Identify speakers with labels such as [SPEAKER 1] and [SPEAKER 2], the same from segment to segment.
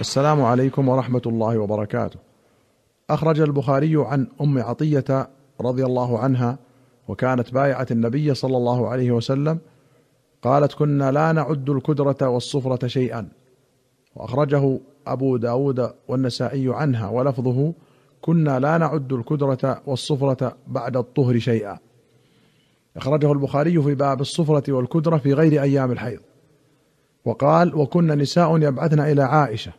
[SPEAKER 1] السلام عليكم ورحمة الله وبركاته. أخرج البخاري عن أم عطية رضي الله عنها وكانت بايعة النبي صلى الله عليه وسلم قالت كنا لا نعد الكدرة والصفرة شيئا. وأخرجه أبو داود والنسائي عنها ولفظه كنا لا نعد الكدرة والصفرة بعد الطهر شيئا. أخرجه البخاري في باب الصفرة والكدرة في غير أيام الحيض. وقال وكنا نساء يبعثن إلى عائشة.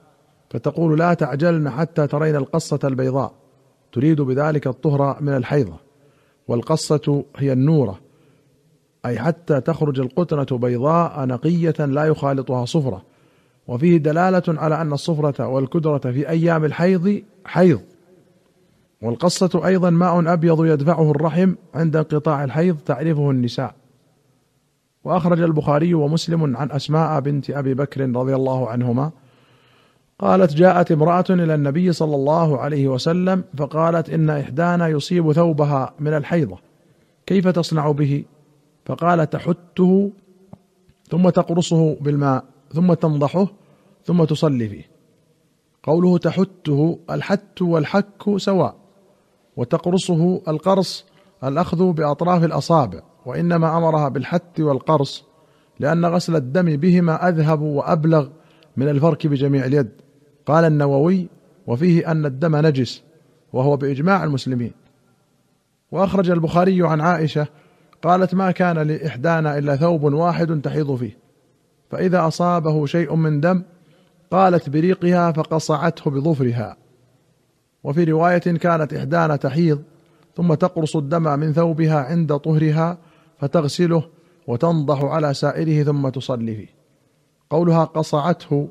[SPEAKER 1] فتقول لا تعجلن حتى ترين القصة البيضاء. تريد بذلك الطهر من الحيضة. والقصة هي النورة. أي حتى تخرج القطنة بيضاء نقية لا يخالطها صفرة. وفيه دلالة على أن الصفرة والكدرة في أيام الحيض حيض. والقصة أيضا ماء أبيض يدفعه الرحم عند انقطاع الحيض تعرفه النساء. وأخرج البخاري ومسلم عن أسماء بنت أبي بكر رضي الله عنهما قالت جاءت امرأة إلى النبي صلى الله عليه وسلم فقالت إن إحدانا يصيب ثوبها من الحيضة كيف تصنع به؟ فقال تحته ثم تقرصه بالماء ثم تنضحه ثم تصلي فيه. قوله تحته الحت والحك سواء وتقرصه القرص الأخذ بأطراف الأصابع وإنما أمرها بالحت والقرص لأن غسل الدم بهما أذهب وأبلغ من الفرك بجميع اليد. قال النووي وفيه أن الدم نجس وهو بإجماع المسلمين. وأخرج البخاري عن عائشة قالت ما كان لإحدانا إلا ثوب واحد تحيض فيه فإذا أصابه شيء من دم قالت بريقها فقصعته بظفرها. وفي رواية كانت إحدانا تحيض ثم تقرص الدم من ثوبها عند طهرها فتغسله وتنضح على سائره ثم تصلي فيه. قولها قصعته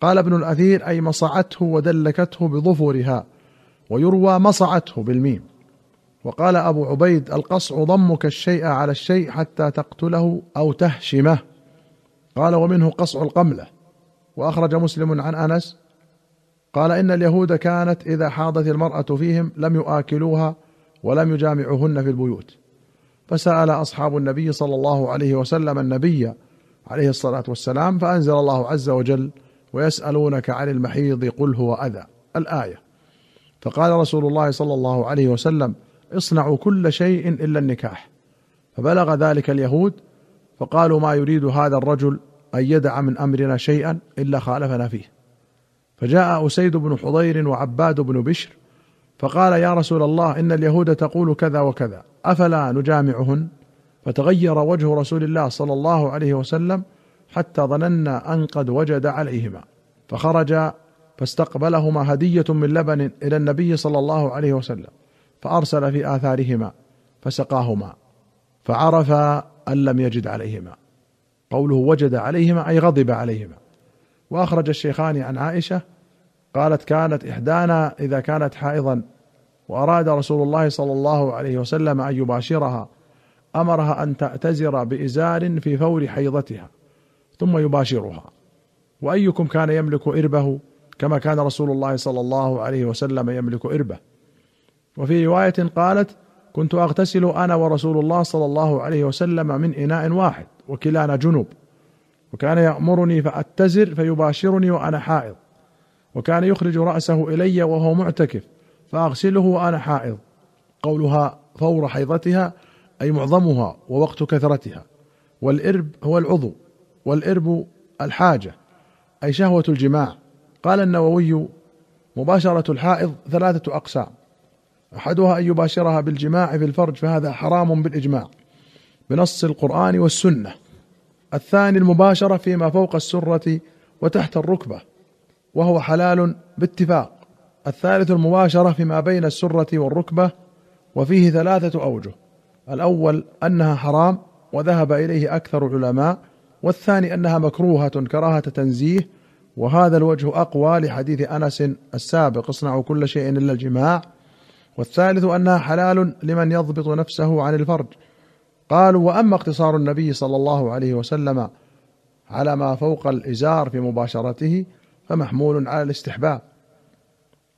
[SPEAKER 1] قال ابن الأثير أي مصعته ودلكته بظفرها ويروى مصعته بالميم. وقال أبو عبيد القصع ضمك الشيء على الشيء حتى تقتله أو تهشمه. قال ومنه قصع القملة. وأخرج مسلم عن أنس قال إن اليهود كانت إذا حاضت المرأة فيهم لم يؤكلوها ولم يجامعوهن في البيوت. فسأل أصحاب النبي صلى الله عليه وسلم النبي عليه الصلاة والسلام فأنزل الله عز وجل ويسألونك عن المحيض قل هو أذى. الآية. فقال رسول الله صلى الله عليه وسلم اصنعوا كل شيء إلا النكاح. فبلغ ذلك اليهود فقالوا ما يريد هذا الرجل أن يدع من أمرنا شيئا إلا خالفنا فيه. فجاء أسيد بن حضير وعباد بن بشر فقال يا رسول الله إن اليهود تقول كذا وكذا أفلا نجامعهن؟ فتغير وجه رسول الله صلى الله عليه وسلم حتى ظننا أن قد وجد عليهما. فخرج فاستقبلهما هدية من لبن إلى النبي صلى الله عليه وسلم فأرسل في آثارهما فسقاهما فعرف أن لم يجد عليهما. قوله وجد عليهما أي غضب عليهما. وأخرج الشيخان عن عائشة قالت كانت إحدانا إذا كانت حائضا وأراد رسول الله صلى الله عليه وسلم أن يباشرها أمرها أن تعتزر بإزار في فور حيضتها. ثم يباشرها. وأيكم كان يملك إربه كما كان رسول الله صلى الله عليه وسلم يملك إربه. وفي رواية قالت كنت أغتسل أنا ورسول الله صلى الله عليه وسلم من إناء واحد وكلانا جنوب. وكان يأمرني فأتزر فيباشرني وأنا حائض. وكان يخرج رأسه إلي وهو معتكف فأغسله وأنا حائض. قولها فور حيضتها أي معظمها ووقت كثرتها. والإرب هو العضو والإرب الحاجة أي شهوة الجماع. قال النووي مباشرة الحائض ثلاثة أقسام. أحدها أن يباشرها بالجماع في الفرج فهذا حرام بالإجماع. بنص القرآن والسنة. الثاني المباشرة فيما فوق السرة وتحت الركبة وهو حلال باتفاق. الثالث المباشرة فيما بين السرة والركبة وفيه ثلاثة أوجه. الأول أنها حرام وذهب إليه أكثر العلماء والثاني أنها مكروهة كراهة تنزيه وهذا الوجه أقوى لحديث أنس السابق اصنعوا كل شيء إلا الجماع. والثالث أنها حلال لمن يضبط نفسه عن الفرج. قالوا وأما اقتصار النبي صلى الله عليه وسلم على ما فوق الإزار في مباشرته فمحمول على الاستحباب.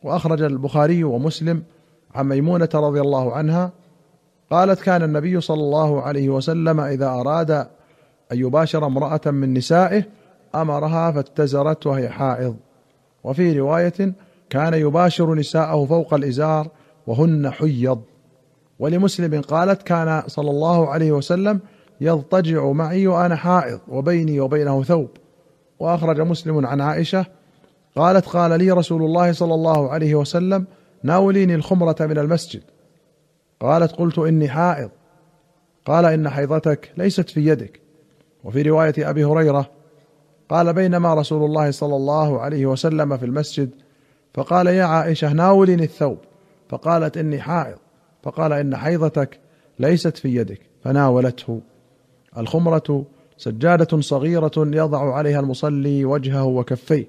[SPEAKER 1] وأخرج البخاري ومسلم عن ميمونة رضي الله عنها قالت كان النبي صلى الله عليه وسلم إذا أراد أن يباشر امرأة من نسائه أمرها فاتزرت وهي حائض. وفي رواية كان يباشر نساءه فوق الإزار وهن حيض. ولمسلم قالت كان صلى الله عليه وسلم يضطجع معي وأنا حائض وبيني وبينه ثوب. وأخرج مسلم عن عائشة قالت قال لي رسول الله صلى الله عليه وسلم ناوليني الخمرة من المسجد. قالت قلت إني حائض. قال إن حيضتك ليست في يدك. وفي رواية أبي هريرة قال بينما رسول الله صلى الله عليه وسلم في المسجد فقال يا عائشة ناوليني الثوب فقالت إني حائض فقال إن حيضتك ليست في يدك فناولته الخمرة سجادة صغيرة يضع عليها المصلي وجهه وكفيه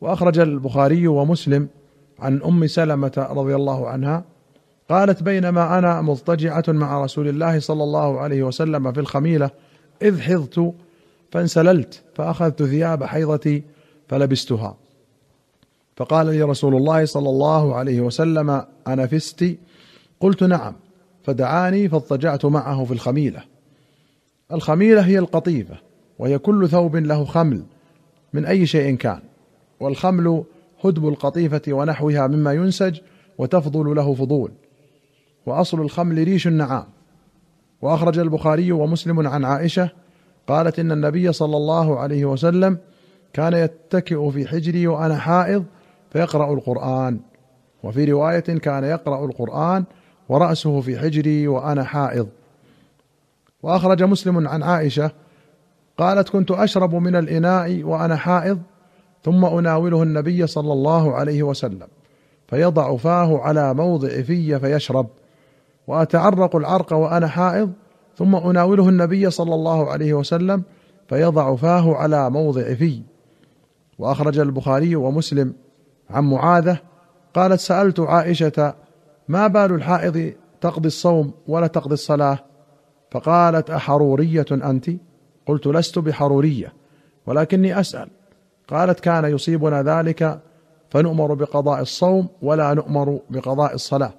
[SPEAKER 1] وأخرج البخاري ومسلم عن أم سلمة رضي الله عنها قالت بينما أنا مضطجعة مع رسول الله صلى الله عليه وسلم في الخميلة إذ حضت فانسللت فأخذت ثياب حيضتي فلبستها. فقال لي رسول الله صلى الله عليه وسلم انفست قلت نعم. فدعاني فاضطجعت معه في الخميلة. الخميلة هي القطيفة وهي كل ثوب له خمل من أي شيء كان. والخمل هدب القطيفة ونحوها مما ينسج وتفضل له فضول. وأصل الخمل ريش النعام. وأخرج البخاري ومسلم عن عائشة قالت إن النبي صلى الله عليه وسلم كان يتكئ في حجري وأنا حائض فيقرأ القرآن. وفي رواية كان يقرأ القرآن ورأسه في حجري وأنا حائض. وأخرج مسلم عن عائشة قالت كنت أشرب من الإناء وأنا حائض ثم أناوله النبي صلى الله عليه وسلم فيضع فاه على موضع في فيشرب. وأتعرق العرق وأنا حائض ثم أناوله النبي صلى الله عليه وسلم فيضع فاه على موضع في. وأخرج البخاري ومسلم عن معاذة قالت سألت عائشة ما بال الحائض تقضي الصوم ولا تقضي الصلاة؟ فقالت أحرورية أنت؟ قلت لست بحرورية ولكني أسأل. قالت كان يصيبنا ذلك فنؤمر بقضاء الصوم ولا نؤمر بقضاء الصلاة.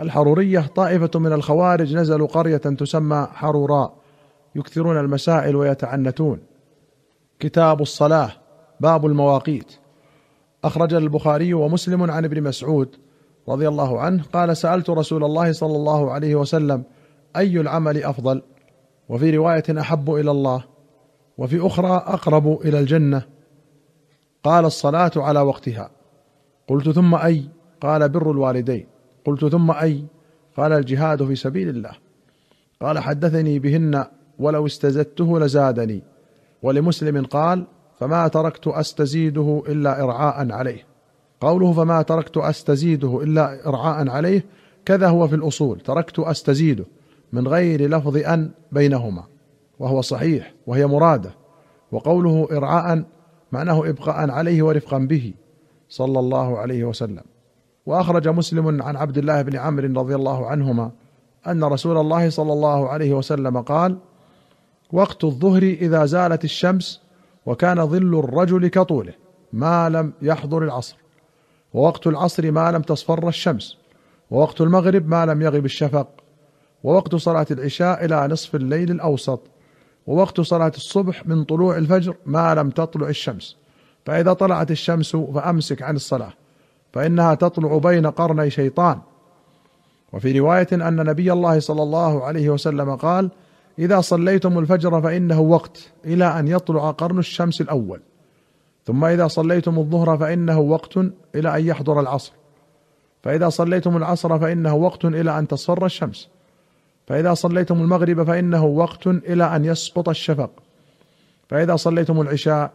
[SPEAKER 1] الحرورية طائفة من الخوارج نزلوا قرية تسمى حروراء يكثرون المسائل ويتعنتون. كتاب الصلاة باب المواقيت. أخرج البخاري ومسلم عن ابن مسعود رضي الله عنه قال سألت رسول الله صلى الله عليه وسلم أي العمل أفضل؟ وفي رواية أحب إلى الله وفي أخرى أقرب إلى الجنة. قال الصلاة على وقتها. قلت ثم أي؟ قال بر الوالدين. قلت ثم أي؟ قال الجهاد في سبيل الله. قال حدثني بهن ولو استزدته لزادني. ولمسلم قال فما تركت أستزيده إلا إرعاء عليه. قوله فما تركت أستزيده إلا إرعاء عليه كذا هو في الأصول تركت أستزيده من غير لفظ أن بينهما وهو صحيح وهي مرادة. وقوله ارعاء معناه ابقاء عليه ورفقا به صلى الله عليه وسلم. وأخرج مسلم عن عبد الله بن عمرو رضي الله عنهما أن رسول الله صلى الله عليه وسلم قال وقت الظهر إذا زالت الشمس وكان ظل الرجل كطوله ما لم يحضر العصر. ووقت العصر ما لم تصفر الشمس ووقت المغرب ما لم يغب الشفق. ووقت صلاة العشاء إلى نصف الليل الأوسط. ووقت صلاة الصبح من طلوع الفجر ما لم تطلع الشمس. فإذا طلعت الشمس فأمسك عن الصلاة. فإنها تطلع بين قرني شيطان. وفي رواية أن نبي الله صلى الله عليه وسلم قال: إذا صليتم الفجر فإنه وقت إلى أن يطلع قرن الشمس الأول. ثم إذا صليتم الظهر فإنه وقت إلى أن يحضر العصر. فإذا صليتم العصر فإنه وقت إلى أن تصفر الشمس. فإذا صليتم المغرب فإنه وقت إلى أن يسقط الشفق. فإذا صليتم العشاء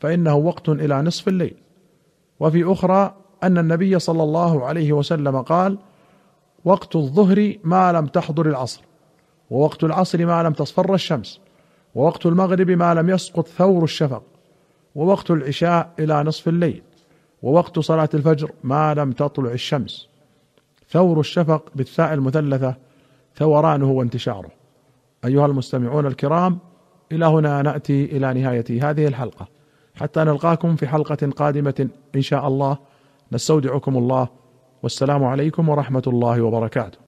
[SPEAKER 1] فإنه وقت إلى نصف الليل. وفي أخرى أن النبي صلى الله عليه وسلم قال وقت الظهر ما لم تحضر العصر ووقت العصر ما لم تصفر الشمس ووقت المغرب ما لم يسقط ثور الشفق ووقت العشاء إلى نصف الليل ووقت صلاة الفجر ما لم تطلع الشمس. ثور الشفق بالثاء المثلثة ثورانه وانتشاره. أيها المستمعون الكرام إلى هنا نأتي إلى نهاية هذه الحلقة. حتى نلقاكم في حلقة قادمة إن شاء الله. نستودعكم الله والسلام عليكم ورحمة الله وبركاته.